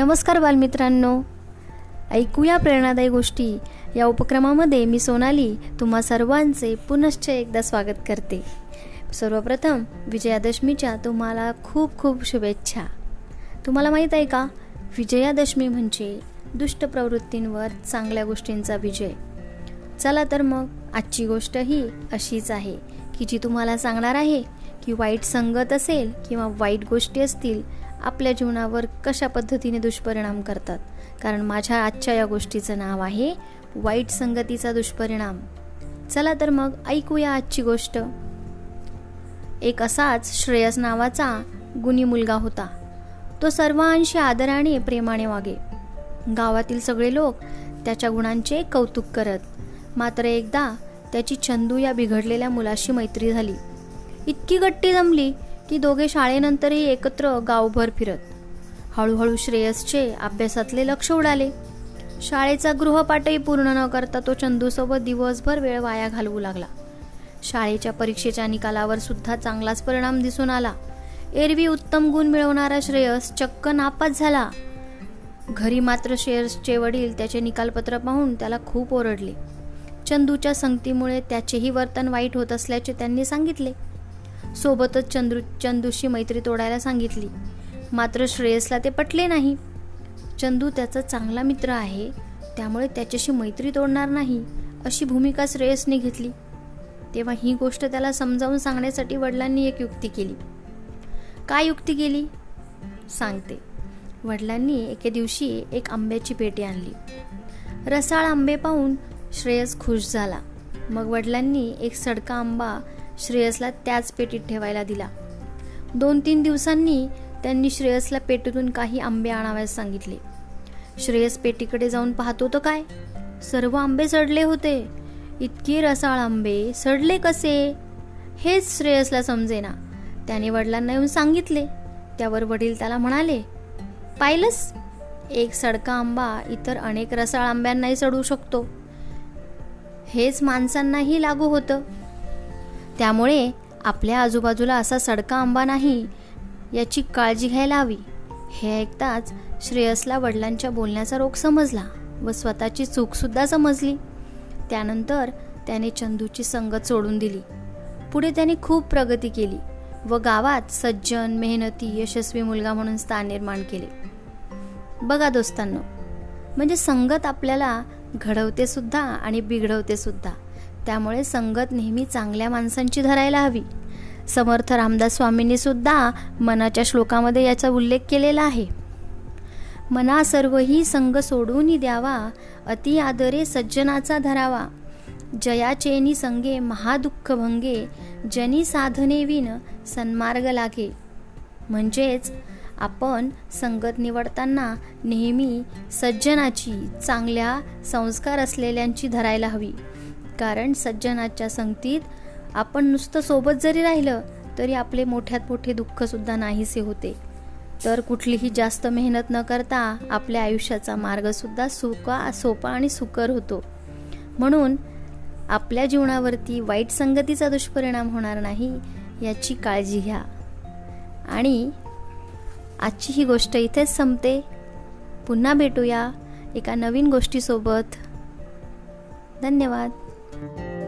नमस्कार बालमित्रांनो. ऐकूया प्रेरणादायी गोष्टी. या उपक्रमामध्ये मी सोनाली तुम्हा सर्वांचे पुनश्च एकदा स्वागत करते. सर्वप्रथम विजयादशमीच्या तुम्हाला खूप खूप शुभेच्छा. तुम्हाला माहीत आहे का? विजयादशमी म्हणजे दुष्ट प्रवृत्तींवर चांगल्या गोष्टींचा विजय. चला तर मग आजची गोष्ट ही अशीच आहे की जी तुम्हाला सांगणार आहे की वाईट संगत असेल किंवा वाईट गोष्टी असतील आपल्या जीवनावर कशा पद्धतीने दुष्परिणाम करतात? कारण माझ्या आजच्या या गोष्टीचं नाव आहे वाईट संगतीचा दुष्परिणाम. चला तर मग ऐकूया आजची गोष्ट. एक असाच श्रेयस नावाचा गुणी मुलगा होता. तो सर्वांशी आदराने प्रेमाने वागे. गावातील सगळे लोक त्याच्या गुणांचे कौतुक करत. मात्र एकदा त्याची चंदू या बिघडलेल्या मुलाशी मैत्री झाली. इतकी गट्टी जमली की दोघे शाळेनंतरही एकत्र गावभर फिरत. हळूहळू श्रेयसचे अभ्यासातले लक्ष उडाले. शाळेचा गृहपाठही पूर्ण न करता तो चंदूसोबत दिवसभर वेळ वाया घालवू लागला. शाळेच्या परीक्षेच्या निकालावर सुद्धा चांगलाच परिणाम दिसून आला. एरवी उत्तम गुण मिळवणारा श्रेयस चक्क नापास झाला. घरी मात्र श्रेयसचे वडील त्याचे निकालपत्र पाहून त्याला खूप ओरडले. चंदूच्या संगतीमुळे त्याचेही वर्तन वाईट होत असल्याचे त्यांनी सांगितले. सोबतच चंद्रू चंदूशी मैत्री तोडायला सांगितली. मात्र श्रेयसला ते पटले नाही. चंदू त्याचा चांगला मित्र आहे त्यामुळे त्याच्याशी मैत्री तोडणार नाही अशी भूमिका श्रेयसने घेतली. तेव्हा ही गोष्ट त्याला समजावून सांगण्यासाठी वडिलांनी एक युक्ती केली. काय युक्ती केली? सांगते. वडिलांनी एके दिवशी एक आंब्याची पेटी आणली. रसाळ आंबे पाहून श्रेयस खुश झाला. मग वडिलांनी एक सडका आंबा श्रेयसला त्याच पेटीत ठेवायला दिला. दोन तीन दिवसांनी त्यांनी श्रेयसला पेटीतून काही आंबे आणाव्यास सांगितले. श्रेयस पेटीकडे जाऊन पाहतो तर काय? सर्व आंबे सडले होते. इतकी रसाळ आंबे सडले कसे? हेच श्रेयसला समजेना. त्याने वडिलांना येऊन सांगितले. त्यावर वडील त्याला म्हणाले पाहिलंस? एक सडका आंबा इतर अनेक रसाळ आंब्यांनाही सडू शकतो. हेच माणसांनाही लागू होतं. त्यामुळे आपल्या आजूबाजूला असा सडका आंबा नाही याची काळजी घ्यायला हवी. हे ऐकताच श्रेयसला वडिलांच्या बोलण्याचा रोग समजला व स्वतःची चूकसुद्धा समजली. त्यानंतर त्याने चंदूची संगत सोडून दिली. पुढे त्याने खूप प्रगती केली व गावात सज्जन मेहनती यशस्वी मुलगा म्हणून स्थान निर्माण केले. बघा दोस्तांनो म्हणजे संगत आपल्याला घडवते सुद्धा आणि बिघडवते सुद्धा त्यामुळे संगत नेहमी चांगल्या माणसांची धरायला हवी. समर्थ रामदास स्वामींनी सुद्धा मनाच्या श्लोकामध्ये याचा उल्लेख केलेला आहे. मना सर्वही संग सोडून द्यावा अति आदरे सज्जनाचा धरावा. जयाचेनी संगे महादुःख भंगे जनी साधने विन सन्मार्ग लागे. म्हणजेच आपण संगत निवडताना नेहमी सज्जनाची चांगल्या संस्कार असलेल्यांची धरायला हवी. कारण सज्जनाच्या संगतीत आपण नुसतं सोबत जरी राहिलं तरी आपले मोठ्यात मोठे दुःखसुद्धा नाहीसे होते. तर कुठलीही जास्त मेहनत न करता आपल्या आयुष्याचा मार्गसुद्धा सुका सोपा आणि सुकर होतो. म्हणून आपल्या जीवनावरती वाईट संगतीचा दुष्परिणाम होणार नाही याची काळजी घ्या. आणि आजची ही गोष्ट इथेच संपते. पुन्हा भेटूया एका नवीन गोष्टीसोबत. धन्यवाद. Thank you.